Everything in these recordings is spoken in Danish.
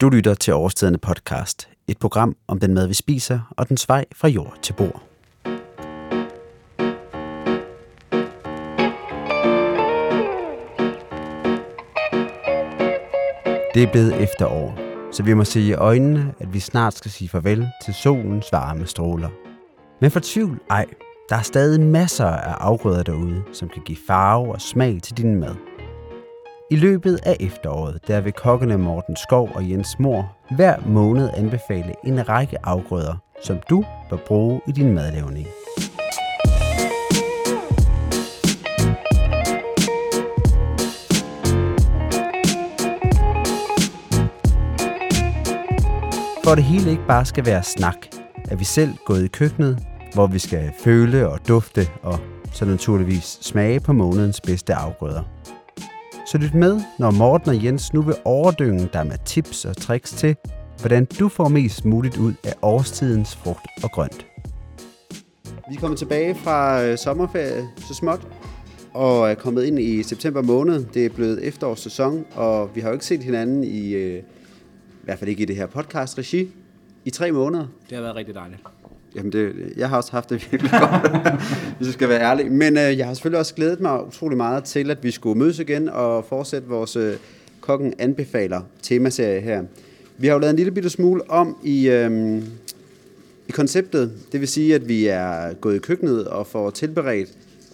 Du lytter til Årstiderne podcast, et program om den mad, vi spiser og den vej fra jord til bord. Det er blevet efterår, så vi må se i øjnene, at vi snart skal sige farvel til solens varme stråler. Men for tvivl ej, der er stadig masser af afgrøder derude, som kan give farve og smag til din mad. I løbet af efteråret, der vil kokkene Morten Skov og Jens Mor hver måned anbefale en række afgrøder, som du bør bruge i din madlavning. For det hele ikke bare skal være snak, er vi selv gået i køkkenet, hvor vi skal føle og dufte og så naturligvis smage på månedens bedste afgrøder. Så lyt med, når Morten og Jens nu vil overdynge dig med tips og tricks til, hvordan du får mest muligt ud af årstidens frugt og grønt. Vi er kommet tilbage fra øh, sommerferie så småt, og er kommet ind i september måned. Det er blevet efterårssæson, og vi har jo ikke set hinanden i, øh, i hvert fald ikke i det her podcast-regi, i tre måneder. Det har været rigtig dejligt. Jamen, det, jeg har også haft det virkelig godt, hvis jeg skal være ærlig. Men øh, jeg har selvfølgelig også glædet mig utrolig meget til, at vi skulle mødes igen og fortsætte vores øh, Kokken anbefaler temaserie her. Vi har jo lavet en lille bitte smule om i, øh, i konceptet. Det vil sige, at vi er gået i køkkenet og får tilberedt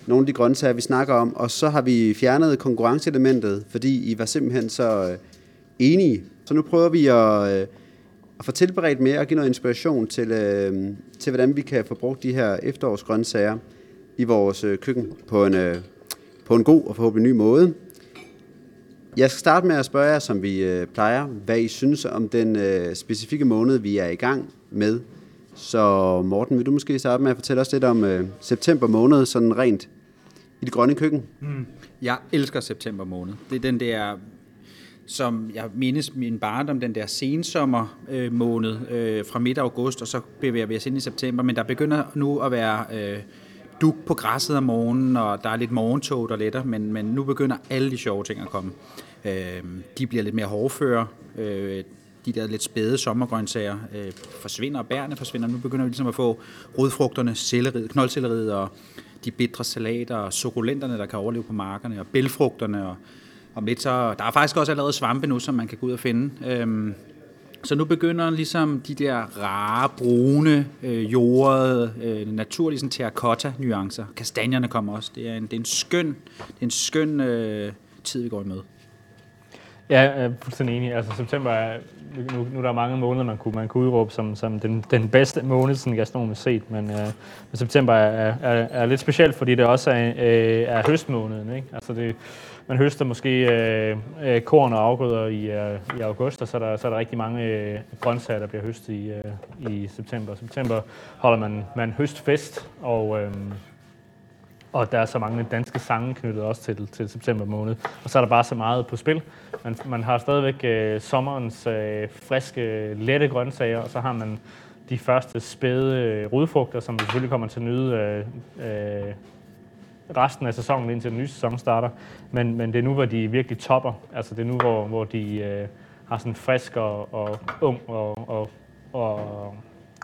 nogle af de grøntsager, vi snakker om, og så har vi fjernet konkurrenceelementet, fordi I var simpelthen så øh, enige. Så nu prøver vi at... Øh, at få tilberedt mere og give noget inspiration til, øh, til hvordan vi kan få brugt de her efterårsgrøntsager i vores øh, køkken på en, øh, på en god og forhåbentlig ny måde. Jeg skal starte med at spørge jer, som vi øh, plejer, hvad I synes om den øh, specifikke måned, vi er i gang med. Så Morten, vil du måske starte med at fortælle os lidt om øh, september måned, sådan rent i det grønne køkken? Mm. Jeg elsker september måned. Det er den der som jeg mindes min barndom, den der sensommer øh, måned øh, fra midt august, og så bevæger vi os ind i september, men der begynder nu at være øh, duk på græsset om morgenen, og der er lidt morgentog, der letter, men, men nu begynder alle de sjove ting at komme. Øh, de bliver lidt mere hårdføre, øh, de der lidt spæde sommergrøntsager øh, forsvinder, og bærene forsvinder. Nu begynder vi ligesom at få rodfrugterne, selleriet, knoldselleriet og de bitre salater, og sukulenterne, der kan overleve på markerne, og bælfrugterne, og om lidt så, der er faktisk også allerede svampe nu, som man kan gå ud og finde. Øhm, så nu begynder ligesom de der rare, brune, øh, jordede, øh, naturlige sådan terracotta-nuancer. Kastanjerne kommer også. Det er en, det er en skøn, det er en skøn øh, tid, vi går med. Ja, jeg er fuldstændig enig. Altså september er, nu, nu er der mange måneder, man kunne, man kunne udråbe som, som den, den bedste måned, sådan gastronomisk set, men, øh, men september er, er, er, lidt specielt, fordi det også er, øh, er høstmåneden. Ikke? Altså det, man høster måske øh, øh, korn og afgrøder i, øh, i august, og så er, der, så er der rigtig mange øh, grøntsager, der bliver høstet i, øh, i september. I september holder man, man høstfest, og, øh, og der er så mange danske sange knyttet også til, til september måned. Og så er der bare så meget på spil. Man, man har stadigvæk øh, sommerens øh, friske, lette grøntsager, og så har man de første spæde øh, rodfrugter, som selvfølgelig kommer til at nyde øh, øh, resten af sæsonen, indtil den nye sæson starter. Men, men det er nu, hvor de virkelig topper. Altså det er nu, hvor, hvor de øh, har sådan frisk og, og ung og, og, og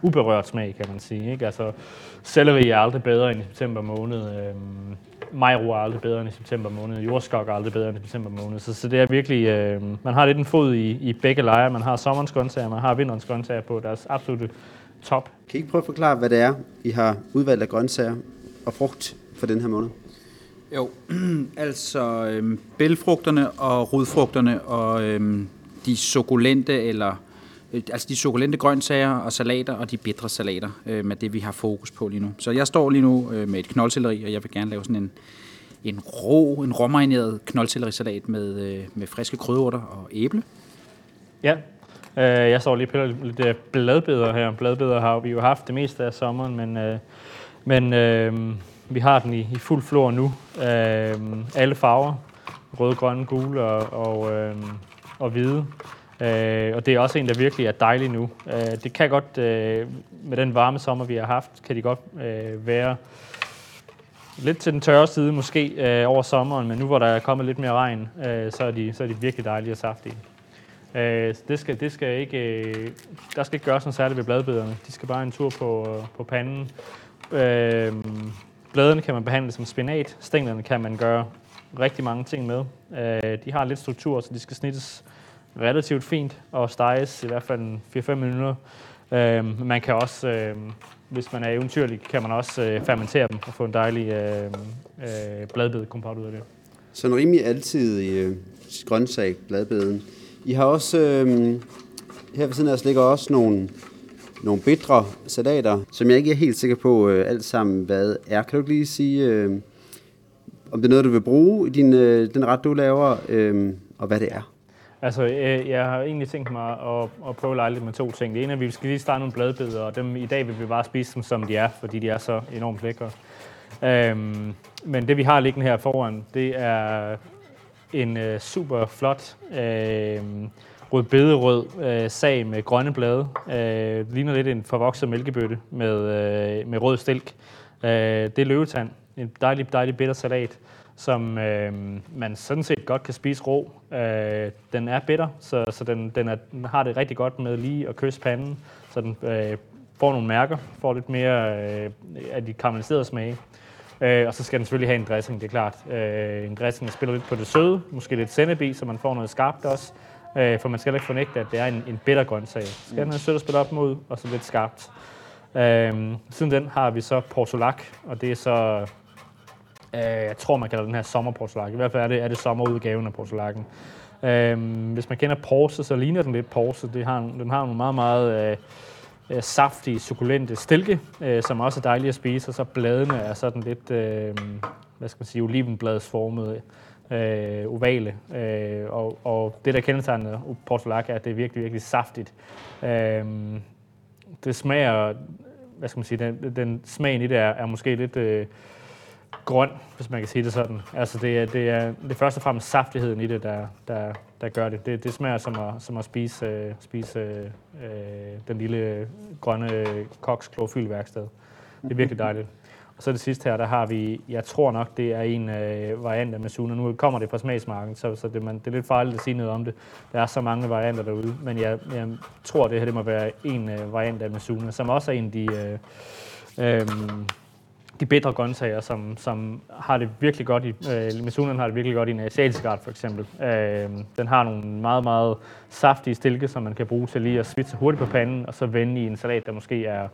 uberørt smag, kan man sige. Ikke? Altså, selleri er aldrig bedre end i september måned. Øhm, majro er aldrig bedre end i september måned. Jordskok er aldrig bedre end i september måned. Så, så det er virkelig... Øh, man har lidt en fod i, i begge lejre. Man har sommerens grøntsager, man har vinterens grøntsager på deres absolute top. Kan I ikke prøve at forklare, hvad det er, I har udvalgt af grøntsager og frugt for den her måned? Jo, altså øhm, bælfrugterne og rodfrugterne og øhm, de sukulente eller øh, altså de sukulente grøntsager og salater og de bitre salater øh, med det vi har fokus på lige nu. Så jeg står lige nu øh, med et knoldselleri, og jeg vil gerne lave sådan en en rå, en råmarineret knoldsellerisalat med øh, med friske krydderurter og æble. Ja. Øh, jeg står lige på lidt øh, bladbeder her. Bladbeder har vi jo haft det meste af sommeren, men øh, men øh, vi har den i, i fuld flor nu. Øh, alle farver. Rød, grøn, gul og, og, øh, og hvide. Øh, og det er også en, der virkelig er dejlig nu. Øh, det kan godt, øh, med den varme sommer, vi har haft, kan de godt øh, være lidt til den tørre side måske øh, over sommeren, men nu hvor der er kommet lidt mere regn, øh, så, er de, så er de virkelig dejlige og saftige. Øh, det skal, det skal ikke, øh, der skal ikke gøres noget særligt ved bladbederne. De skal bare en tur på, øh, på panden. Øh, bladene kan man behandle som spinat. Stænglerne kan man gøre rigtig mange ting med. Øh, de har lidt struktur, så de skal snittes relativt fint og steges i hvert fald 4-5 minutter. Øh, man kan også, øh, hvis man er eventyrlig, kan man også øh, fermentere dem og få en dejlig øhm, øh, øh, bladbedekompot ud af det. Så en rimelig altid øh, grøntsag, bladbeden. I har også, øh, her ved siden af os ligger også nogle, nogle bitre salater, som jeg ikke er helt sikker på øh, alt sammen, hvad er. Kan du lige sige, øh, om det er noget, du vil bruge i din, øh, den ret, du laver, øh, og hvad det er? Altså, øh, jeg har egentlig tænkt mig at, at prøve lejligt med to ting. Det ene er, at vi skal lige starte nogle bladbeder, og dem i dag vil vi bare spise dem, som de er, fordi de er så enormt lækre. Øhm, men det, vi har liggende her foran, det er en øh, super flot øh, rødbederød øh, sag med grønne blade. Øh, ligner lidt en forvokset mælkebøtte med, øh, med rød stilk. Øh, det er løvetand. En dejlig, dejlig bitter salat som øh, man sådan set godt kan spise rå. Øh, den er bitter, så, så den, den, er, den har det rigtig godt med lige at kysse panden, så den øh, får nogle mærker, får lidt mere øh, af de karamelliserede smage. Øh, og så skal den selvfølgelig have en dressing, det er klart. Øh, en dressing der spiller lidt på det søde, måske lidt sennebi, så man får noget skarpt også. Øh, for man skal ikke fornægte, at det er en, en bitter grøntsag. Så skal den have sødt at spille op mod, og så lidt skarpt. Øh, siden den har vi så portulak, og det er så Øh, jeg tror, man kalder den her sommerportulak. I hvert fald er det, er det sommerudgaven af portulakken. Øh, hvis man kender Porse, så ligner den lidt Porse. Det har, den har nogle meget, meget øh, øh, saftige, sukulente stilke, øh, som også er dejlige at spise, og så bladene er sådan lidt, øh, hvad skal man sige, olivenbladsformede, øh, ovale. Øh, og, og det, der kendetegner portulak, er, at det er virkelig, virkelig saftigt. Øh, det smager, hvad skal man sige, den, den smagen i det er, er måske lidt... Øh, grøn, hvis man kan sige det sådan. Altså det er, det er, det er først og fremmest saftigheden i det, der, der, der gør det. det. Det smager som at, som at spise, øh, spise øh, den lille grønne koks klorofylværksted. Det er virkelig dejligt. Og så det sidste her, der har vi, jeg tror nok, det er en øh, variant af Masuna. Nu kommer det fra smagsmarken, så, så det, man, det er lidt farligt at sige noget om det. Der er så mange varianter derude, men jeg, jeg tror, det her det må være en øh, variant af Masuna, som også er en af de... Øh, øh, de bedre grøntsager, som, som har det virkelig godt i, øh, Misunen har det virkelig godt i en asiatisk art for eksempel. Øh, den har nogle meget, meget saftige stilke, som man kan bruge til lige at svitse hurtigt på panden, og så vende i en salat, der måske er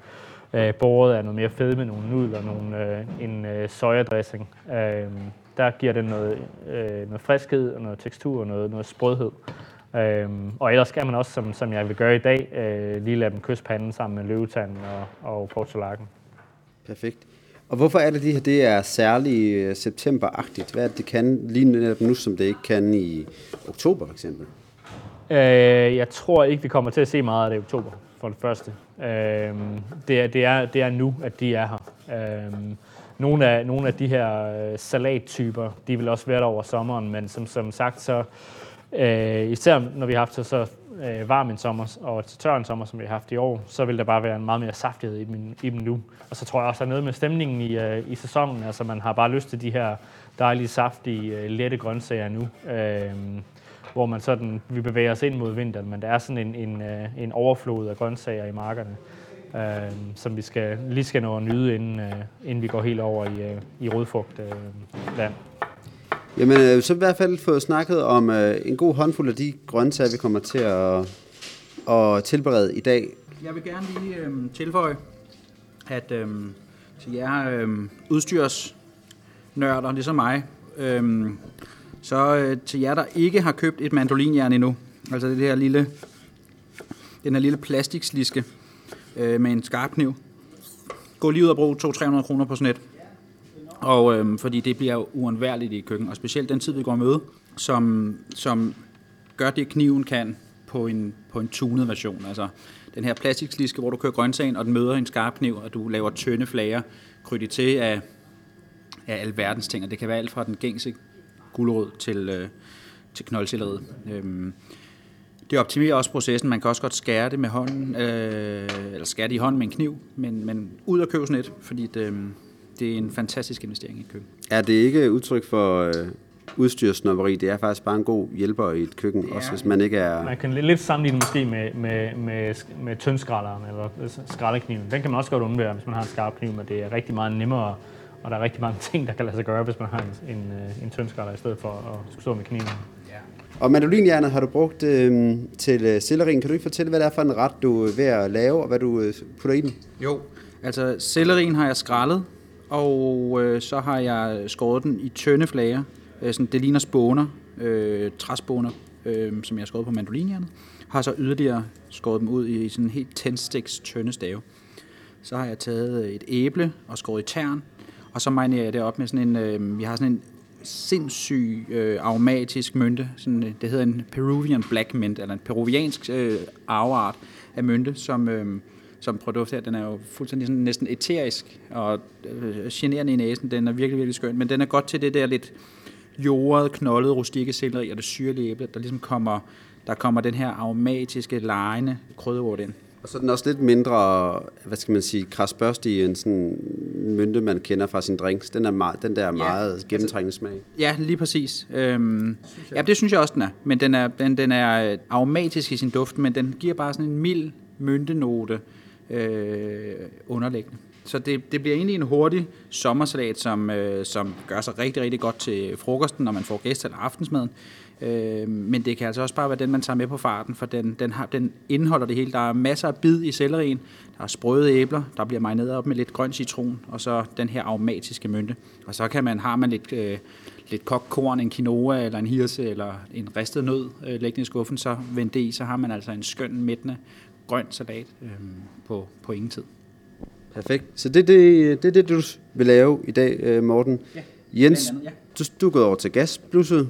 øh, båret af noget mere fedme, nogle nudler, nogle, øh, en øh, sojadressing. Øh, der giver den noget, øh, noget friskhed og noget tekstur og noget, noget sprødhed. Øhm, og ellers skal man også, som, som jeg vil gøre i dag, øh, lige lade dem kysse panden sammen med løvetanden og, og portulakken. Perfekt. Og hvorfor er det, det her det er særligt øh, septemberagtigt? Hvad er det, det kan lige netop nu, som det ikke kan i oktober for eksempel? Øh, jeg tror ikke, vi kommer til at se meget af det i oktober, for det første. Øhm, det, er, det, er, det er nu, at de er her. Øhm, nogle, af, nogle af de her øh, salattyper, de vil også være der over sommeren, men som, som sagt, så øh, især når vi har haft så, så øh, varm en sommer og til tør en sommer, som vi har haft i år, så vil der bare være en meget mere saftighed i dem, i dem nu. Og så tror jeg også, der er noget med stemningen i, øh, i sæsonen. Altså man har bare lyst til de her dejlige, saftige, øh, lette grøntsager nu. Øh, hvor man sådan, vi bevæger os ind mod vinteren, men der er sådan en, en, øh, en overflod af grøntsager i markerne, øh, som vi skal, lige skal nå at nyde, inden, øh, inden vi går helt over i, øh, i rødfrugt øh, land. Jamen, øh, så i hvert fald fået snakket om øh, en god håndfuld af de grøntsager, vi kommer til at, at tilberede i dag. Jeg vil gerne lige øh, tilføje, at øh, til jer øh, udstyrsnørder, ligesom mig, øh, så øh, til jer, der ikke har købt et mandolinjern endnu, altså det her lille, den her lille plastiksliske øh, med en skarp kniv, gå lige ud og brug 200-300 kroner på sådan et. Og øh, fordi det bliver jo uundværligt i køkken, og specielt den tid, vi går med, som, som gør det, kniven kan på en, på en tunet version. Altså den her plastiksliske, hvor du kører grøntsagen, og den møder en skarp kniv, og du laver tynde flager, krydtet til af, af alverdens ting, og det kan være alt fra den gængse gulerod til, øh, til knoldcelleriet. Øhm, det optimerer også processen. Man kan også godt skære det med hånden, øh, eller skære det i hånden med en kniv, men, men ud og købe sådan et, fordi det, det er en fantastisk investering i køkken. Er det ikke udtryk for, øh, udstyrsnopperi. Det er faktisk bare en god hjælper i et køkken, ja. også hvis man ikke er... Man kan lidt- lidt sammenligne måske med, med, med, med tyndskralderen eller skraldekniven. Den kan man også godt undvære, hvis man har en skarp kniv, men det er rigtig meget nemmere, og der er rigtig mange ting, der kan lade sig gøre, hvis man har en, en, øh, en tyndskralder i stedet for at skulle stå med kniven. Og mandolinjernet har du brugt øh, til øh, sellerien. Kan du ikke fortælle, hvad det er for en ret, du er ved at lave, og hvad du øh, putter i den? Jo, altså sellerien har jeg skrællet, og øh, så har jeg skåret den i tynde flager. Øh, sådan, det ligner spåner, øh, træspåner, øh, som jeg har skåret på mandolinjernet. Har så yderligere skåret dem ud i sådan en helt tændstiks tynde stave. Så har jeg taget et æble og skåret i tern, og så marinerer jeg det op med sådan en, øh, vi har sådan en sindssyg øh, aromatisk mynte. Sådan, øh, det hedder en Peruvian Black Mint, eller en peruviansk øh, arveart af mynte, som, øh, som produkt her. Den er jo fuldstændig sådan, næsten eterisk og øh, generende i næsen. Den er virkelig, virkelig skøn, men den er godt til det der lidt jordet, knoldet, rustikke selleri og det syrlige æble, der ligesom kommer, der kommer den her aromatiske, lejende krydderurt ind. Og så er den også lidt mindre, hvad skal man sige, krasbørstig end sådan mynte, man kender fra sin drinks. Den, er meget, den der er meget ja, gennemtrængende smag. Ja, lige præcis. Øhm, ja, det synes jeg også, den er. Men den er, den, den er øh, aromatisk i sin duft, men den giver bare sådan en mild myntenote øh, underliggende. Så det, det bliver egentlig en hurtig sommersalat, som, øh, som gør sig rigtig, rigtig godt til frokosten, når man får gæster eller aftensmaden. Øh, men det kan altså også bare være den, man tager med på farten, for den, den, har, den indeholder det hele. Der er masser af bid i sellerien, der er sprøde æbler, der bliver marineret op med lidt grøn citron, og så den her aromatiske mynte. Og så kan man, har man lidt, øh, lidt kogt korn, en quinoa eller en hirse eller en ristet nød øh, liggende i skuffen, så vend det i, så har man altså en skøn, mættende, grøn salat øh, på, på ingen tid. Perfekt. Så det er det, det, det, du vil lave i dag, øh, Morten. Ja, Jens, andet, du, du er gået over til gas, blusset.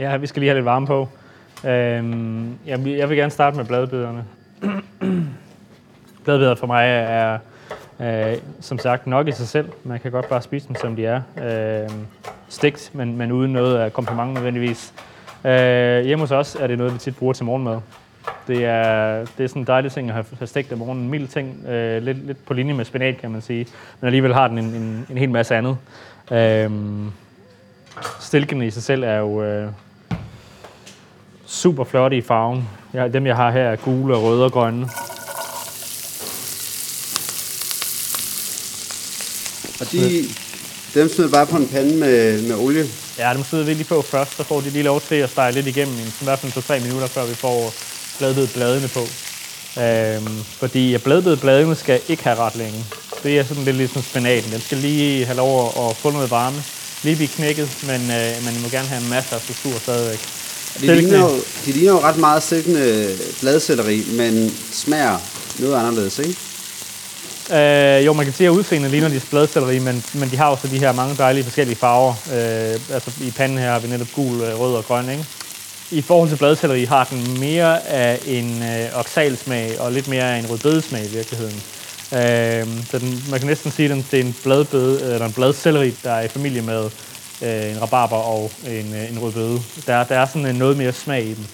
Ja, vi skal lige have lidt varme på. Øhm, jeg, vil- jeg vil gerne starte med bladbiderne. Bladbidder for mig er, øh, som sagt, nok i sig selv. Man kan godt bare spise dem, som de er. Øh, stegt, men, men uden noget af kompliment nødvendigvis. Øh, hjemme hos os er det noget, vi tit bruger til morgenmad. Det er, det er sådan en dejlig ting at have, have stegt om morgenen. En mild ting, øh, lidt, lidt på linje med spinat, kan man sige. Men alligevel har den en, en, en hel masse andet. Øh, stilken i sig selv er jo øh, super flotte i farven. Jeg, dem, jeg har her, er gule og røde og grønne. Og de, dem smider bare på en pande med, med olie. Ja, dem sidder vi lige på først, så får de lige lov til at stege lidt igennem i i hvert fald 2-3 minutter, før vi får bladbedet bladene på. Øhm, fordi bladbedet bladene skal ikke have ret længe. Det er sådan lidt ligesom spinaten. Den skal lige have lov at få noget varme. Lige blive knækket, men øh, man må gerne have masser af struktur stadigvæk. Det ligner, jo, de ligner jo ret meget silkende bladcelleri, men smager noget anderledes, ikke? Øh, jo, man kan se, at udseendet ligner de bladcelleri, men, men de har også de her mange dejlige forskellige farver. Øh, altså i panden her har vi netop gul, øh, rød og grøn, ikke? I forhold til bladcelleri har den mere af en øh, oxalsmag og lidt mere af en rødbedesmag i virkeligheden. Øh, så den, man kan næsten sige, at den- det er en, bladbede, eller en bladcelleri, der er i familie med øh, en rabarber og en, øh, en rødbede. Der, der er sådan en noget mere smag i den.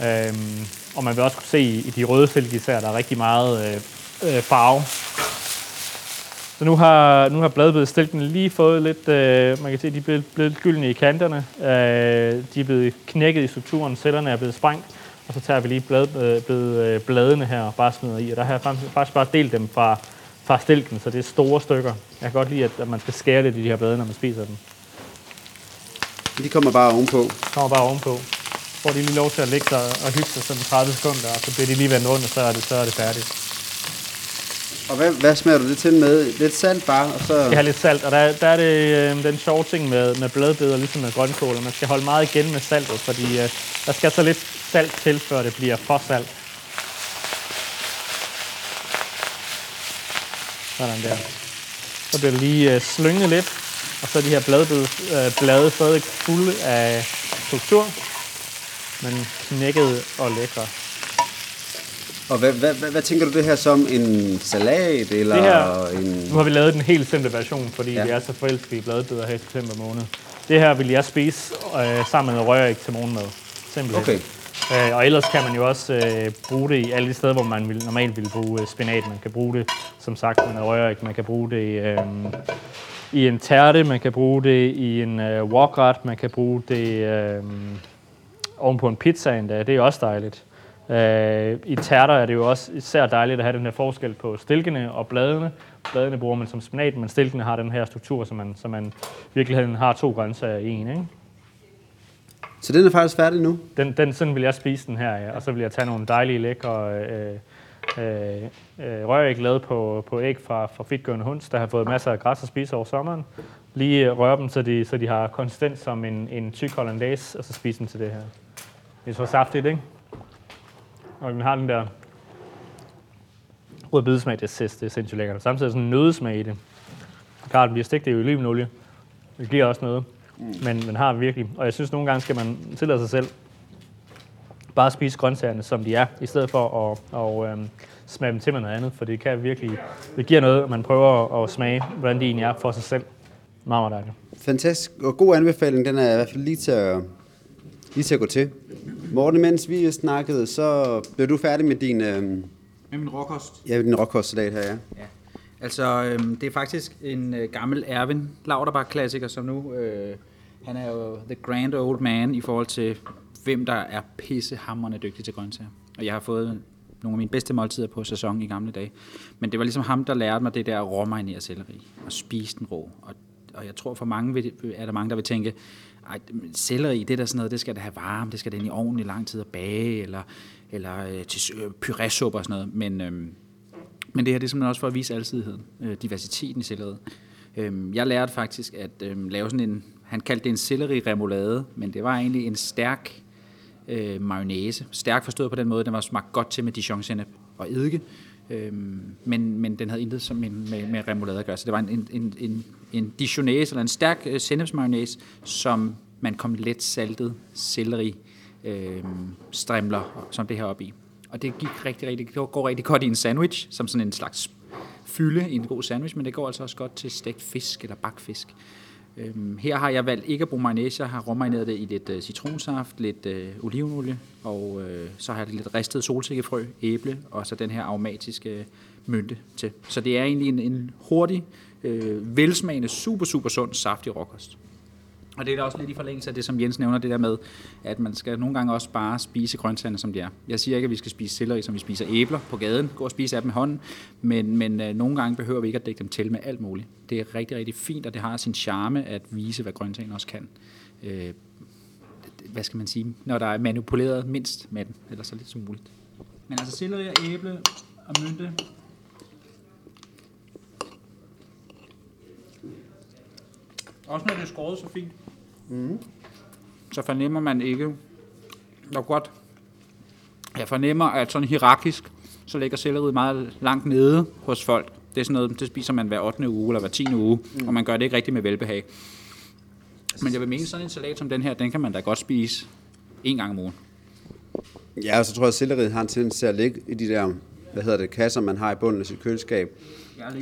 Ja. Øhm, og man vil også kunne se i, de røde silke især, der er rigtig meget øh, øh, farve. Så nu har, nu har bladbedestilken lige fået lidt, øh, man kan se, at de er blevet, blevet gyldne i kanterne. Øh, de er blevet knækket i strukturen, cellerne er blevet sprængt. Og så tager vi lige blad, øh, blad, øh, bladene her og bare smider i. Og der har jeg faktisk, faktisk bare delt dem fra, fra stilken, så det er store stykker. Jeg kan godt lide, at, at man skal skære lidt i de her blade, når man spiser dem. De kommer bare ovenpå. kommer bare ovenpå. Får de lige lov til at ligge der og hygge sig sådan 30 sekunder, og så bliver de lige vendt rundt, og så er det, så er det færdigt. Og hvad, hvad smager du det til med? Lidt salt bare, og så... Jeg har lidt salt, og der, der er det øh, den sjove ting med, med bladbeder, ligesom med grønkål, at man skal holde meget igen med saltet, fordi øh, der skal så lidt salt til, før det bliver for salt. Sådan der. Så bliver det lige øh, slynget lidt, og så er de her bladbede, øh, blade stadig fulde af struktur, men knækket og lækre. Og hvad, hvad, hvad, hvad tænker du det her som? En salat, eller Det her- en... Nu har vi lavet den helt simple version, fordi Ja. vi er så forelskede i bladbeder her i september måned. Det her vil jeg spise øh, sammen med røræg til morgenmad. Simpelthen. Okay. Øh, og ellers kan man jo også øh, bruge det i alle de steder, hvor man vil, normalt ville bruge øh, spinat. Man kan bruge det, som sagt, med røræg. Man kan bruge det øh, i en tærte, man kan bruge det i en øh, wokret, man kan bruge det øh, oven på en pizza endda. Det er også dejligt. Øh, I tærter er det jo også især dejligt at have den her forskel på stilkene og bladene. Bladene bruger man som spinat, men stilkene har den her struktur, så man, så man virkelig har to grøntsager i en. Ikke? Så den er faktisk færdig nu? Den, den, sådan vil jeg spise den her, ja. og så vil jeg tage nogle dejlige, lækre øh, øh, øh, røræg lavet på, på æg fra, fra fitgørende hunds, der har fået masser af græs at spise over sommeren. Lige røre dem, så de, så de har konsistens som en, en tyk hollandaise, og så spise dem til det her. Det er så saftigt, ikke? Og den har den der rød bidesmag, det er, det er sindssygt lækkert. Samtidig sådan en nødesmag i det. Klart, den bliver stegt i olivenolie. Det giver også noget. Mm. Men man har virkelig, og jeg synes nogle gange skal man tillade sig selv bare spise grøntsagerne, som de er, i stedet for at, at øhm, smage dem til med noget andet, for det kan virkelig, det giver noget, at man prøver at smage, hvordan de egentlig er for sig selv. Meget, meget dejligt. Fantastisk, og god anbefaling, den er i hvert fald lige til at, lige til at gå til. Morten, mens vi snakkede, så blev du færdig med din... Øh, med min råkost? Ja, din råkostsalat her, ja. ja. Altså, øhm, det er faktisk en øh, gammel Erwin Lauterbach-klassiker, som nu... Øh, han er jo the grand old man i forhold til, hvem der er pissehammerende dygtig til grøntsager. Og jeg har fået nogle af mine bedste måltider på sæson i gamle dage. Men det var ligesom ham, der lærte mig det der råmarinere selleri, og spise den rå. Og, og jeg tror for mange vil, er der mange, der vil tænke, ej, selleri, det der sådan noget, det skal da have varme, det skal da ind i ovnen i lang tid at bage, eller, eller øh, til øh, purésuppe og sådan noget. Men, øh, men det her det er simpelthen også for at vise alsidigheden, øh, diversiteten i selleriet. Øh, jeg lærte faktisk at øh, lave sådan en, han kaldte det en selleri remoulade, men det var egentlig en stærk øh, mayonnaise. Stærk forstået på den måde, den var smagt godt til med dijon og eddike, øh, men, men den havde intet som med, med, med remoulade at gøre. Så det var en, en, en, en dijonnaise, eller en stærk øh, sennepsmayonnaise, som man kom let saltet selleri øh, strimler, som det her op i. Og det gik rigtig, rigtig, det går rigtig godt i en sandwich, som sådan en slags fylde i en god sandwich, men det går altså også godt til stegt fisk eller bakfisk. Øhm, her har jeg valgt ikke at bruge mayonnaise, jeg har råmarineret det i lidt øh, citronsaft, lidt øh, olivenolie, og øh, så har jeg lidt ristet solsikkefrø, æble, og så den her aromatiske øh, mynte til. Så det er egentlig en, en hurtig, øh, velsmagende, super, super sund, saftig råkost. Og det er da også lidt i forlængelse af det, som Jens nævner, det der med, at man skal nogle gange også bare spise grøntsagerne, som de er. Jeg siger ikke, at vi skal spise selleri, som vi spiser æbler på gaden, gå og spise af dem i hånden, men, men øh, nogle gange behøver vi ikke at dække dem til med alt muligt. Det er rigtig, rigtig fint, og det har sin charme at vise, hvad grøntsagerne også kan. Øh, hvad skal man sige, når der er manipuleret mindst med den, eller så lidt som muligt. Men altså selleri og æble og mynte, Også når det er skåret så fint. Mm. Så fornemmer man ikke, hvor godt, jeg fornemmer, at sådan hierarkisk, så ligger selleriet meget langt nede hos folk. Det er sådan noget, det spiser man hver 8. uge eller hver 10. uge, mm. og man gør det ikke rigtig med velbehag. Men jeg vil mene, sådan en salat som den her, den kan man da godt spise en gang om ugen. Ja, og så tror jeg, at selleriet har en tendens til at ligge i de der, hvad hedder det, kasser, man har i bunden af sit køleskab,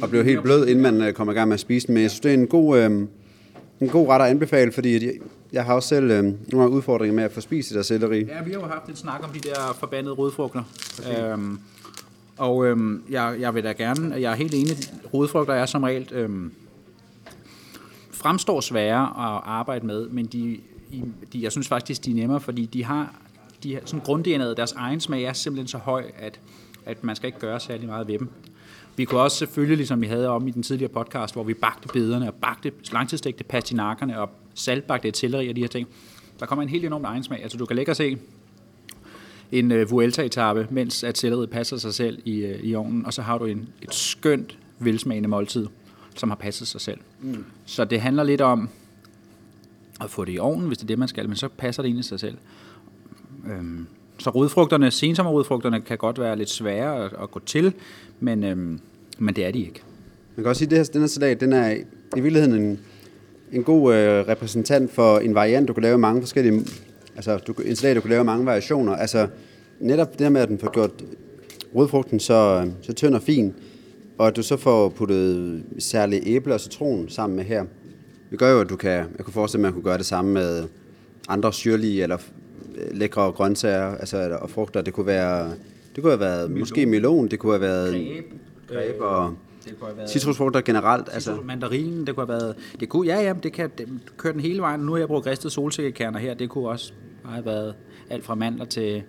og blive helt blød, inden man øh, kommer i gang med at spise den. Men jeg synes, det er en god, øh, en god ret at anbefale, fordi jeg, jeg har også selv øh, nogle udfordringer med at få spist det der selleri. Ja, vi har jo haft et snak om de der forbandede rødfrugter. Øhm, og øhm, jeg, jeg vil da gerne, jeg er helt enig, rodfrugter er som regel øhm, fremstår svære at arbejde med, men de, de, jeg synes faktisk, de er nemmere, fordi de har, de har sådan grunddNA'et, deres egen smag er simpelthen så høj, at, at man skal ikke gøre særlig meget ved dem. Vi kunne også selvfølgelig, ligesom vi havde om i den tidligere podcast, hvor vi bagte bederne og bagte langtidsstegte pastinakkerne og saltbagte selleri og de her ting. Der kommer en helt enorm egen smag. Altså du kan lægge og se en uh, Vuelta-etappe, mens at selleriet passer sig selv i, uh, i ovnen, og så har du en, et skønt velsmagende måltid, som har passet sig selv. Mm. Så det handler lidt om at få det i ovnen, hvis det er det, man skal, men så passer det egentlig sig selv. Øhm, så rodfrugterne, sensommerrodfrugterne kan godt være lidt svære at, at gå til, men, øhm, men det er de ikke. Man kan også sige, at det her, den her salat, den er i virkeligheden en, en god øh, repræsentant for en variant, du kan lave mange forskellige, altså du, en salat, du kan lave mange variationer. Altså netop det her med, at den får gjort rodfrugten så, øh, så tynd og fin, og at du så får puttet særlige æble og citron sammen med her. Det gør jo, at du kan, jeg kunne forestille mig, at man kunne gøre det samme med andre syrlige eller lækre grøntsager altså, og frugter. Det kunne være, det kunne have været melon. måske melon, det kunne have været greb, greb og Det kunne have været Citrusfrugter generelt, altså. altså. mandarinen, det kunne have været... Det kunne, ja, ja, det kan det, køre den hele vejen. Nu har jeg brugt ristet solsikkekerner her. Det kunne også have været alt fra mandler til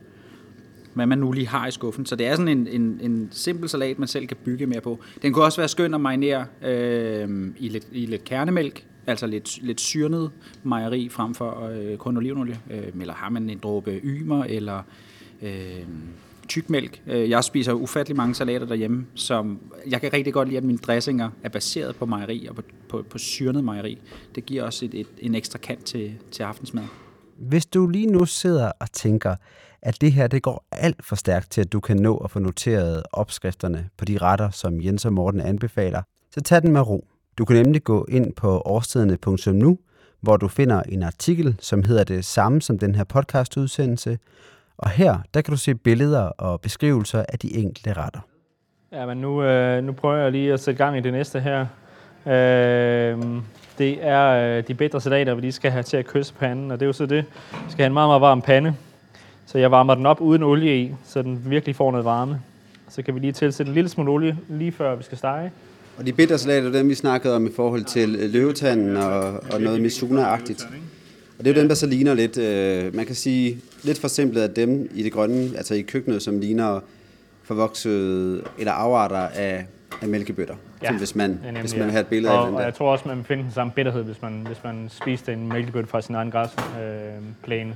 hvad man nu lige har i skuffen. Så det er sådan en, en, en simpel salat, man selv kan bygge mere på. Den kunne også være skøn at marinere øh, i, lidt, i lidt kernemælk, altså lidt, lidt syrnet mejeri frem for øh, kun olivenolie. Øh, eller har man en dråbe ymer, eller øh, tykmælk. Øh, Jeg spiser ufattelig mange salater derhjemme, som jeg kan rigtig godt lide, at mine dressinger er baseret på mejeri og på, på, på syrnet mejeri. Det giver også et, et, en ekstra kant til, til aftensmad. Hvis du lige nu sidder og tænker, at det her det går alt for stærkt til, at du kan nå at få noteret opskrifterne på de retter, som Jens og Morten anbefaler, så tag den med ro. Du kan nemlig gå ind på årstiderne.nu, hvor du finder en artikel, som hedder det samme som den her podcastudsendelse, og her der kan du se billeder og beskrivelser af de enkelte retter. Ja, men nu, øh, nu prøver jeg lige at sætte gang i det næste her. Øh, det er øh, de bedre salater, vi lige skal have til at kysse panden, og det er jo så det. Vi skal have en meget, meget varm pande. Så jeg varmer den op uden olie i, så den virkelig får noget varme. Så kan vi lige tilsætte en lille smule olie, lige før vi skal stege. Og de bittersalater, det er dem vi snakkede om i forhold til øh, løvetanden og, og noget Mizuna-agtigt. Og det er jo dem, der så ligner lidt, øh, man kan sige, lidt forsimplet af dem i det grønne, altså i køkkenet, som ligner forvoksede eller afarter af, af mælkebøtter. Ja, hvis man, nemlig, hvis man ja. have et billede og, af den Og der. jeg tror også, man vil finde den samme bitterhed, hvis man, hvis man spiste en mælkebøtte fra sin egen græsplæne. Øh,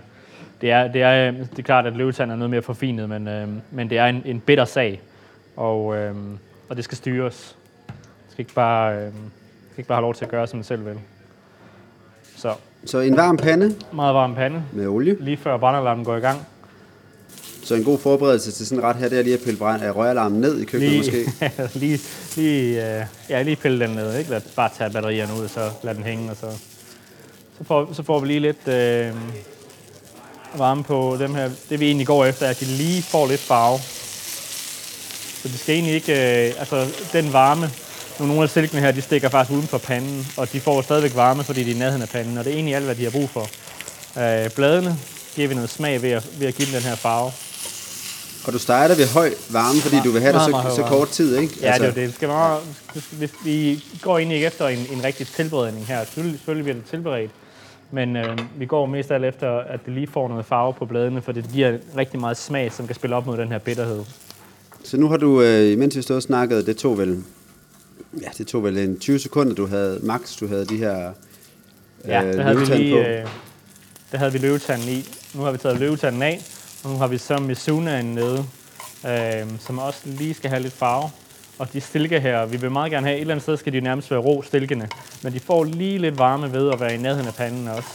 det, er, det, er, det er klart, at løvetand er noget mere forfinet, men, øh, men det er en, en bitter sag, og, øh, og det skal styres. Skal ikke bare, øh, skal ikke bare have lov til at gøre, som man selv vil. Så Så en varm pande meget varm pande, med olie. lige før brandalarmen går i gang. Så en god forberedelse til sådan en ret her, det er lige at pille brand af røgalarmen ned i køkkenet Lige, måske. lige, lige, øh, ja, lige pille den ned, ikke? Lad, bare tage batterierne ud, og så lad den hænge, og så, så, får, så får vi lige lidt øh, varme på dem her. Det vi egentlig går efter, er, at de lige får lidt farve. Så det skal egentlig ikke, øh, altså den varme, nu nogle af silkene her, de stikker faktisk uden for panden, og de får stadigvæk varme, fordi de er i nærheden af panden, og det er egentlig alt, hvad de har brug for. Øh, bladene giver vi noget smag ved at, ved at give dem den her farve. Og du starter ved høj varme, fordi du vil have det så, meget så varme. kort tid, ikke? Ja, altså. det er jo det. det skal være, hvis vi går egentlig ikke efter en, en rigtig tilberedning her. Selvfølgelig, selvfølgelig bliver det tilberedt, men øh, vi går mest af alt efter, at det lige får noget farve på bladene, for det giver rigtig meget smag, som kan spille op mod den her bitterhed. Så nu har du, øh, mens vi stod og snakkede, det tog vel, ja, det tog vel en 20 sekunder, du havde, max, du havde de her Ja, øh, der havde vi lige, på. øh, der havde vi løvetanden i. Nu har vi taget løvetanden af, og nu har vi så Mizunaen nede, øh, som også lige skal have lidt farve. Og de stilke her, vi vil meget gerne have, et eller andet sted skal de nærmest være rå stilkene, men de får lige lidt varme ved at være i nærheden af panden også.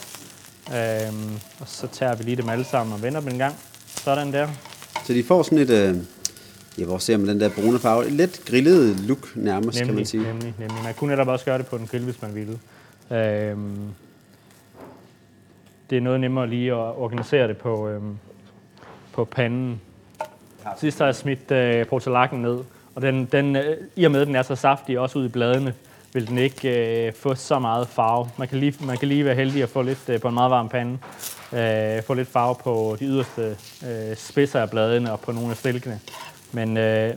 Øh, og så tager vi lige dem alle sammen og vender dem en gang. Sådan der. Så de får sådan et, øh, ja, hvor ser man den der brune farve, lidt grillet look nærmest, kan man Nemlig, sige. nemlig, nemlig. Man kunne netop også gøre det på en grill, hvis man ville. Øhm, det er noget nemmere lige at organisere det på, øhm, på panden. Sidst har jeg smidt øh, portalakken ned, og den, den, øh, i og med, at den er så saftig, også ud i bladene, vil den ikke øh, få så meget farve. Man kan lige, man kan lige være heldig at få lidt øh, på en meget varm pande. Øh, få lidt farve på de yderste øh, spidser af bladene og på nogle af stilkene. Men øh,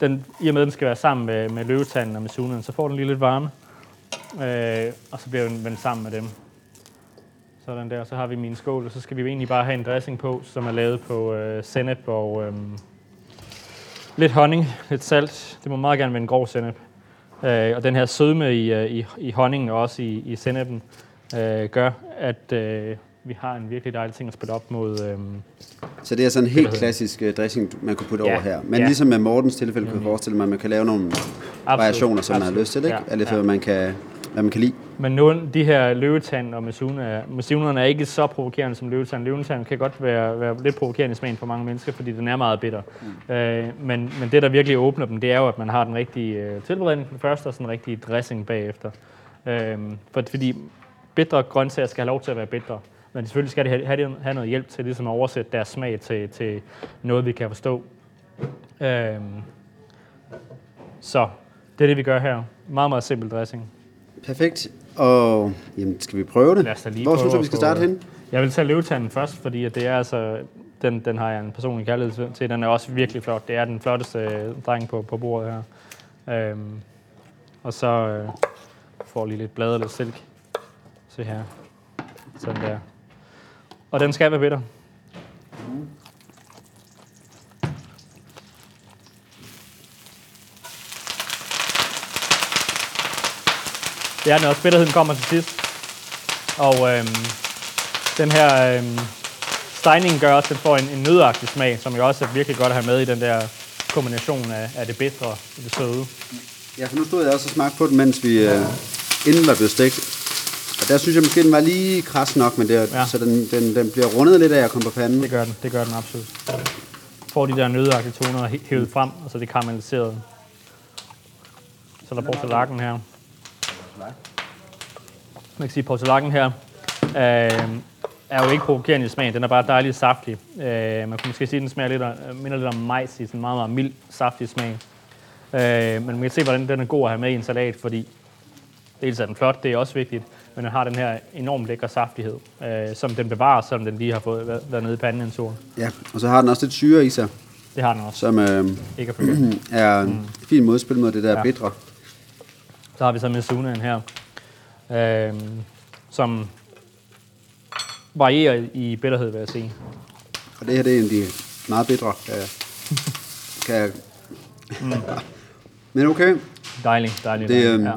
den, i og med, at den skal være sammen med, med løvetanden og med sunen, så får den lige lidt varme. Øh, og så bliver den vendt sammen med dem. Sådan der, så har vi min skål, og så skal vi jo egentlig bare have en dressing på, som er lavet på øh, sennep og øh, lidt honning, lidt salt. Det må meget gerne være en grov sennep. Øh, og den her sødme i, øh, i, i honningen og også i, i sennepen øh, gør, at øh, vi har en virkelig dejlig ting at spille op mod. Øh, så det er sådan en helt klassisk øh, dressing, man kunne putte Ja, over her. Men ja. ligesom med Mortens tilfælde, kunne jeg forestille mig, at man kan lave nogle variationer, som man har absolut. lyst til, ikke? Ja, efter, ja. hvad man kan, hvad man kan lide. Men nogle de her løvetand og Mizuna, Mizunerne er ikke så provokerende som løvetand. Løvetand kan godt være, være lidt provokerende i smagen for mange mennesker, fordi den er meget bitter. Mm. Øh, men, men det, der virkelig åbner dem, det er jo, at man har den rigtige øh, tilberedning den første, og sådan en rigtig dressing bagefter. Øh, for, fordi bitre grøntsager skal have lov til at være bitre. Men selvfølgelig skal de have, have, noget hjælp til ligesom at oversætte deres smag til, til noget, vi kan forstå. Øh, så det er det, vi gør her. Meget, meget simpel dressing. Perfekt. Og jamen, skal vi prøve det? Lad os da lige Hvor synes du, vi skal starte hen? Jeg vil tage løvetanden først, fordi at det er altså, den, den har jeg en personlig kærlighed til. Den er også virkelig flot. Det er den flotteste øh, dreng på, på bordet her. Øhm, Og så øh, får lige lidt blad og lidt silk. Se her. Sådan der. Og den skal være bitter. Det er den også. Bitterheden kommer til sidst. Og øhm, den her øhm, stejning gør også, at den får en, en nødagtig smag, som jo også er virkelig godt at have med i den der kombination af, af det bitre og det søde. Ja, for nu stod jeg også og smagte på den, mens vi øh, inden var blevet stegt. Der synes jeg måske, den var lige kras nok, men det, Ja. så den, den, den bliver rundet lidt af at komme på panden. Det gør den, det gør den absolut. Får de der nødagtige toner hævet frem, og så det karamelliseret. Så er der portulakken her. Man kan sige, at portulakken her øh, er jo ikke provokerende i smagen. Den er bare dejligt saftig. Øh, man kunne måske sige, at den smager lidt, af- minder lidt om majs i sådan en meget, meget mild, saftig smag. Øh, men man kan se, hvordan den er god at have med i en salat, fordi dels er den flot, det er også vigtigt, men den har den her enormt lækre saftighed, øh, som den bevarer, selvom den lige har fået været, været nede i panden en tur. Ja, og så har den også lidt syre i sig, Det har den også. som øh, Ikke forglemme. er en fin modspil mod det der Ja. bitre. Så har vi så Mizunaen her, øh, som varierer i bitterhed, vil jeg sige. Og det her det er en af de meget bitre. Kan jeg, kan jeg. Men okay, Dejlig, dejlig. det er øh, Ja,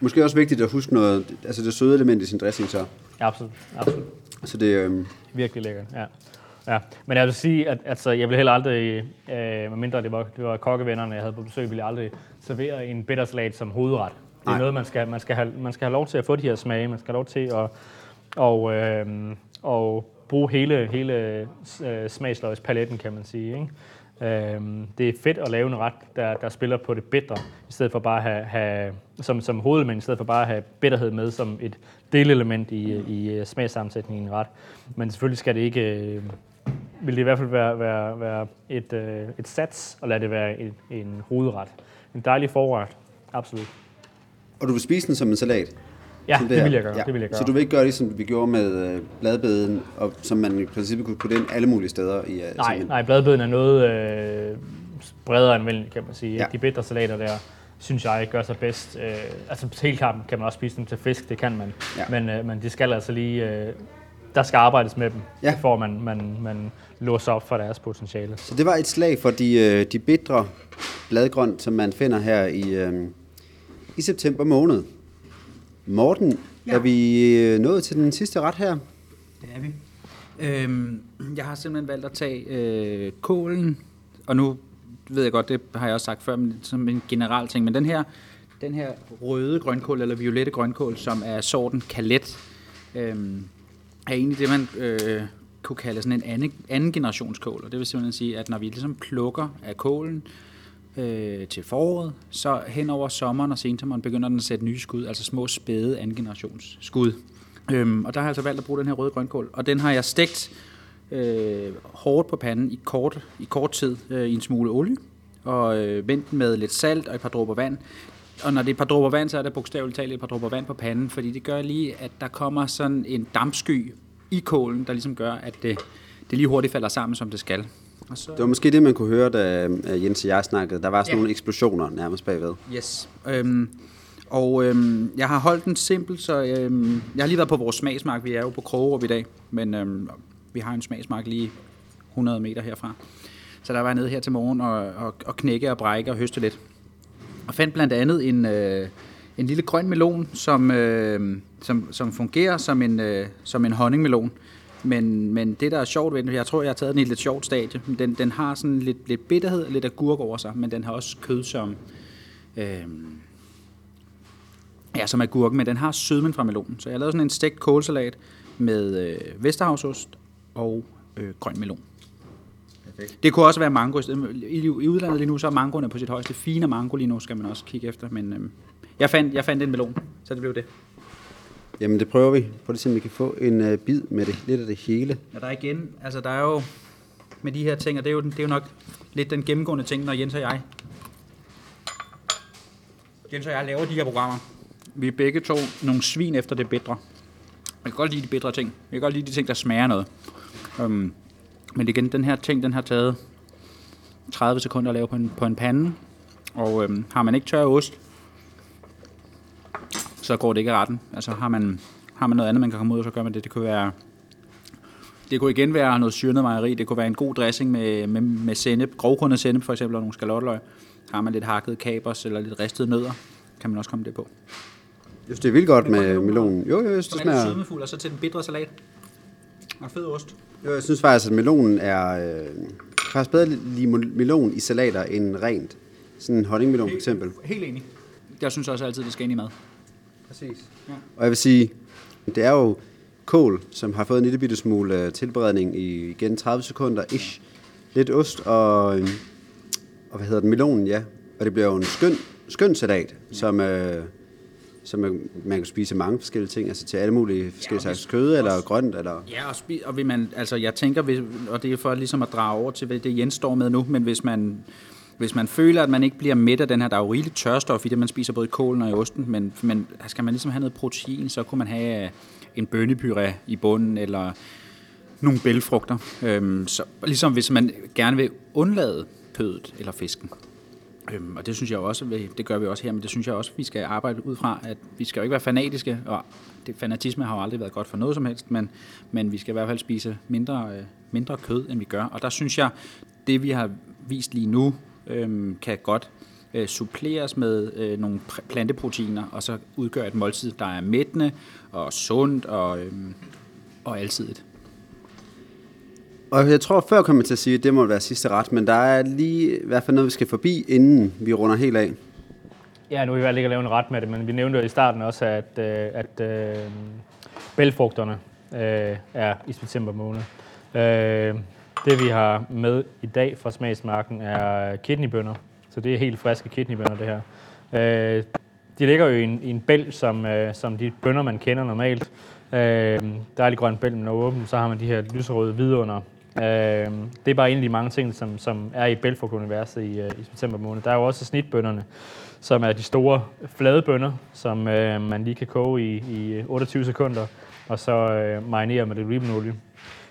måske også vigtigt at huske noget, altså det søde element i sin dressing så. ja, absolut, absolut. Så det, øh, Virkelig lækkert, ja. ja. Men jeg vil sige, at altså, jeg vil heller aldrig, øh, medmindre det var, det var kokkevennerne, jeg havde på besøg, ville jeg aldrig servere en bittersalat som hovedret. Det er Nej. noget, man skal, man, skal have, man skal have lov til at få de her smage. Man skal have lov til at og, øh, og bruge hele, hele øh, smagsløgspaletten, kan man sige. Ikke? Øh, det er fedt at lave en ret, der, der spiller på det bedre, i stedet for bare at have, have som, som hovedelement, i stedet for bare at have bitterhed med som et delelement i, i smagsammensætningen smagssammensætningen i en ret. Men selvfølgelig skal det ikke, øh, vil det i hvert fald være, være, være et, øh, et sats, og lade det være en, en hovedret. En dejlig forret, absolut. og du vil spise den som en salat? Ja, det, her? vil jeg gøre. Det vil jeg gøre. Så du vil ikke gøre det, som vi gjorde med øh, bladbeden, og som man i princippet kunne putte ind alle mulige steder i øh, Nej, nej, bladbeden er noget øh, bredere anvendelig, kan man sige. Ja. Ja. De bitre salater der, synes jeg, gør sig bedst. Øh, altså på helkampen kan man også spise dem til fisk, det kan man. Ja. Men, øh, men de skal altså lige... Øh, der skal arbejdes med dem, Ja. for man, man, man låser op for deres potentiale. Så det var et slag for de, øh, de bitre bladgrønt, som man finder her i, øh, i september måned. Morten, ja. er vi øh, nået til den sidste ret her? Det er vi. Øhm, jeg har simpelthen valgt at tage øh, kålen, og nu ved jeg godt, det har jeg også sagt før, men som en general ting, men den her, den her røde grønkål, eller violette grønkål, som er sorten kalet, øhm, er egentlig det, man øh, kunne kalde sådan en anden, anden generationskål. Og det vil simpelthen sige, at når vi ligesom plukker af kålen øh, Øh, til foråret, så hen over sommeren og sensommeren begynder den at sætte nye skud, altså små spæde anden generations skud. Øhm, og der har jeg altså valgt at bruge den her røde grønkål, og den har jeg stegt øh, hårdt på panden i kort, i kort tid øh, i en smule olie, og øh, vendt den med lidt salt og et par dråber vand. Og når det er et par dråber vand, så er det bogstaveligt talt et par dråber vand på panden, fordi det gør lige, at der kommer sådan en dampsky i kålen, der ligesom gør, at det, det lige hurtigt falder sammen, som det skal. Og så, Det var måske det, man kunne høre, da øh, Jens og jeg snakkede. Der var sådan Ja. ja. nogle eksplosioner nærmest bagved. Yes. Øhm, og øhm, jeg har holdt den simpel, så øhm, jeg har lige været på vores smagsmark. Vi er jo på Krogerup i dag, men øhm, vi har en smagsmark lige 100 meter herfra. Så der var jeg nede her til morgen og, og, og knække og brække og høste lidt. Og fandt blandt andet en, øh, en lille grøn melon, som, øh, som, som fungerer som en, øh, som en honningmelon. Men, men det, der er sjovt ved den, jeg tror, jeg har taget den i et lidt sjovt stadie. Den, den har sådan lidt, lidt bitterhed og lidt agurk over sig, men den har også kød som, øh, ja, som agurken, men den har sødmen fra melonen. Så jeg lavet sådan en stegt kålsalat med øh, Vesterhavsost og øh, grøn melon. Perfekt. Det kunne også være mango. I, I udlandet lige nu, så er mangoerne på sit højeste. Fine mango lige nu skal man også kigge efter. Men øhm, jeg, fandt, jeg fandt en melon, så det blev det. Jamen, det prøver vi. Prøv lige se, om vi kan få en øh, bid med det, lidt af det hele. Ja, der er igen, altså der er jo med de her ting, og det er jo, den- det er jo nok lidt den gennemgående ting, når Jens og jeg, Jens og jeg laver de her programmer. Vi er begge to nogle svin efter det bedre. Jeg kan godt lide de bedre ting. Jeg kan godt lide de ting, der smager noget. Um, men igen, den her ting, den har taget 30 sekunder at lave på en, på en pande. Og øhm, har man ikke tør ost, så går det ikke i retten. Altså har man, har man noget andet, man kan komme ud og så gør man det. Det kunne være det kunne igen være noget syrnet mejeri. Det kunne være en god dressing med, med, med sennep, grovkornet sennep for eksempel, og nogle skalotløg. Har man lidt hakket kapers eller lidt ristede nødder, kan man også komme det på. Jeg synes, det er vildt godt med melonen. Jo, jo, jeg synes, det er smager... sødmefuld, og så til den bitre salat. Og fed ost. Jo, jeg synes faktisk, at melonen er... Øh, faktisk bedre lige melon i salater end rent. Sådan en honningmelon for eksempel. Helt enig. Jeg synes også altid, det skal ind i mad. Præcis. Ja. Og jeg vil sige, det er jo kål, som har fået en lille bitte smule øh, tilberedning i igen 30 sekunder ish. Lidt ost og, øh, og hvad hedder den, melonen, ja. Og det bliver jo en skøn, skøn salat, ja. som, øh, som øh, man kan spise mange forskellige ting, altså til alle mulige forskellige slags kød, eller grønt, eller... Ja, og, spi- og vil man, altså jeg tænker, hvis, og det er for ligesom at drage over til hvad det Jens står med nu, men hvis man, hvis man føler, at man ikke bliver mæt af den her, der er jo rigeligt tørstof i det, man spiser både i kålen og i osten, men, men skal man ligesom have noget protein, så kunne man have øh, en bønnepuré i bunden, eller nogle bælfrugter. Øhm, så ligesom hvis man gerne vil undlade kødet eller fisken. Øhm, og det synes jeg også, det gør vi også her, men det synes jeg også, vi skal arbejde ud fra, at vi skal jo ikke være fanatiske, og det, fanatisme har jo aldrig været godt for noget som helst, men, men vi skal i hvert fald spise mindre, øh, mindre kød, end vi gør. Og der synes jeg, det vi har vist lige nu, øhm, kan godt øh, suppleres med øh, nogle pr- planteproteiner, og så udgøre et måltid, der er mættende og sundt og, øhm, og alsidigt. Og jeg tror, før kom jeg til at sige, at det må være sidste ret, men der er lige i hvert fald noget, vi skal forbi, inden vi runder helt af. Ja, nu er vi valgt ikke at lave en ret med det, men vi nævnte jo i starten også, at, øh, at øh, bælfrugterne øh, er i september måned. Øh, det vi har med i dag fra smagsmarken er kidneybønner, så det er helt friske kidneybønner det her. Øh, de ligger jo i en, i en bæl, som, øh, som de bønner, man kender normalt. Øh, dejlig grøn bæl, når åben, så har man de her lyserøde vidunder. Øh, det er bare en af de mange ting, som, som er i bælfrugtuniverset i, øh, i september måned. Der er jo også snitbønderne, som er de store flade bønner, som øh, man lige kan koge i, i 28 sekunder, og så øh, marinere med lidt olivenolie.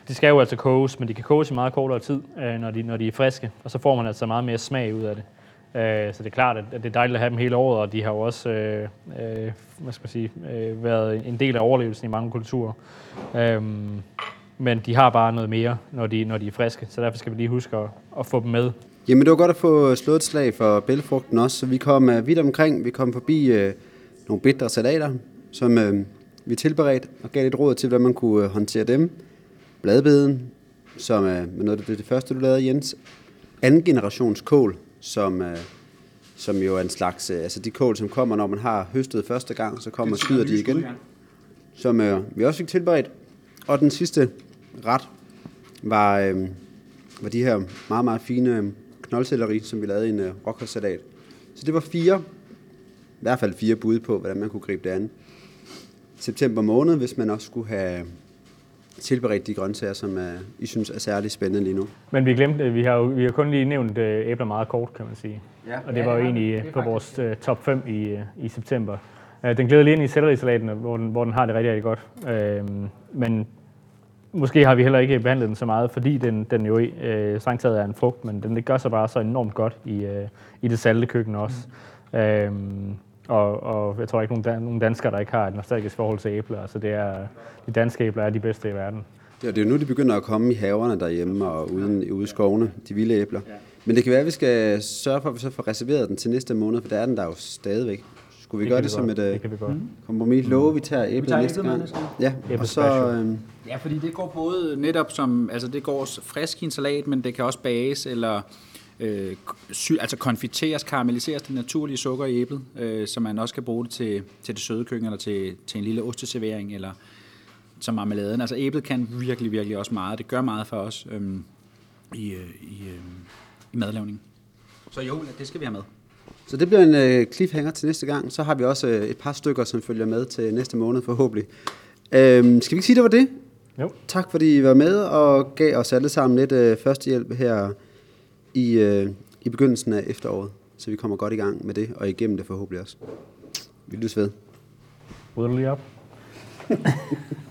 De skal jo altså koges, men de kan koges i meget kortere tid, øh, når, de, når de er friske, og så får man altså meget mere smag ud af det. Øh, så det er klart, at det er dejligt at have dem hele året, og de har jo også øh, øh, hvad skal man sige, øh, været en del af overlevelsen i mange kulturer. Øh, men de har bare noget mere, når de, når de er friske, så derfor skal vi lige huske at, at få dem med. Jamen, det var godt at få slået et slag for bælfrugten også, så vi kom uh, vidt omkring. Vi kom forbi uh, nogle bitre salater, som uh, vi tilberedte og gav lidt råd til, hvordan man kunne uh, håndtere dem. Bladbeden, som er noget af det, det første, du lavede, Jens. Anden generations kål, som, uh, som jo er en slags, uh, altså de kål, som kommer, når man har høstet første gang, så kommer og skyder de igen. Som uh, vi også fik tilberedt. Og den sidste ret var, uh, var de her meget, meget fine knoldselleri, som vi lavede i en uh, rockersalat. Så det var fire, i hvert fald fire bud på, hvordan man kunne gribe det an. September måned, hvis man også skulle have tilberedt de grøntsager, som uh, I synes er særlig spændende lige nu. Men vi glemte, vi har, jo, vi har kun lige nævnt øh, æbler meget kort, kan man sige. Ja. Og det var jo egentlig øh, på vores øh, top 5 i, øh, i september. Øh, den glæder lige ind i sellerisalaten, hvor den, hvor den har det rigtig, rigtig godt. Øh, men måske har vi heller ikke behandlet den så meget, fordi den, den jo øh, strengt taget er en frugt, men den det gør sig bare så enormt godt i, øh, i det salte køkken også. Mm. Øh, og, og jeg tror ikke, nogen, dan- nogen danskere, der ikke har et nostalgisk forhold til æbler. Altså det er, de danske æbler er de bedste i verden. Ja, det er jo nu, de begynder at komme i haverne derhjemme og uden, ude i skovene, de vilde æbler. Men det kan være, at vi skal sørge for, at vi så får reserveret den til næste måned, for der er den der jo stadigvæk. Skulle vi Det gøre kan det vi som godt. et Det øh, vi godt. kompromis? Love, vi tager æblet tager næste æblet med gang. næste. Ja, Æble og så... Øh, Ja, fordi det går både netop som, altså det går frisk i en salat, men det kan også bages eller øh, sy, altså konfiteres, karamelliseres det naturlige sukker i æblet, øh, så man også kan bruge det til, til det søde køkken eller til, til en lille osteservering eller som marmeladen. Altså æblet kan virkelig, virkelig også meget. Det gør meget for os øh, i, øh, i, øh, i madlavningen. Så jo, det skal vi have med. Så det bliver en øh, cliffhanger til næste gang. Så har vi også øh, et par stykker, som følger med til næste måned forhåbentlig. Øhm, skal vi ikke sige, det var det? Jo. Tak fordi I var med og gav os alle sammen lidt øh, førstehjælp her i, øh, i begyndelsen af efteråret. Så vi kommer godt i gang med det, og igennem det forhåbentlig også. Vi lyttes ved. Rydder du lige op?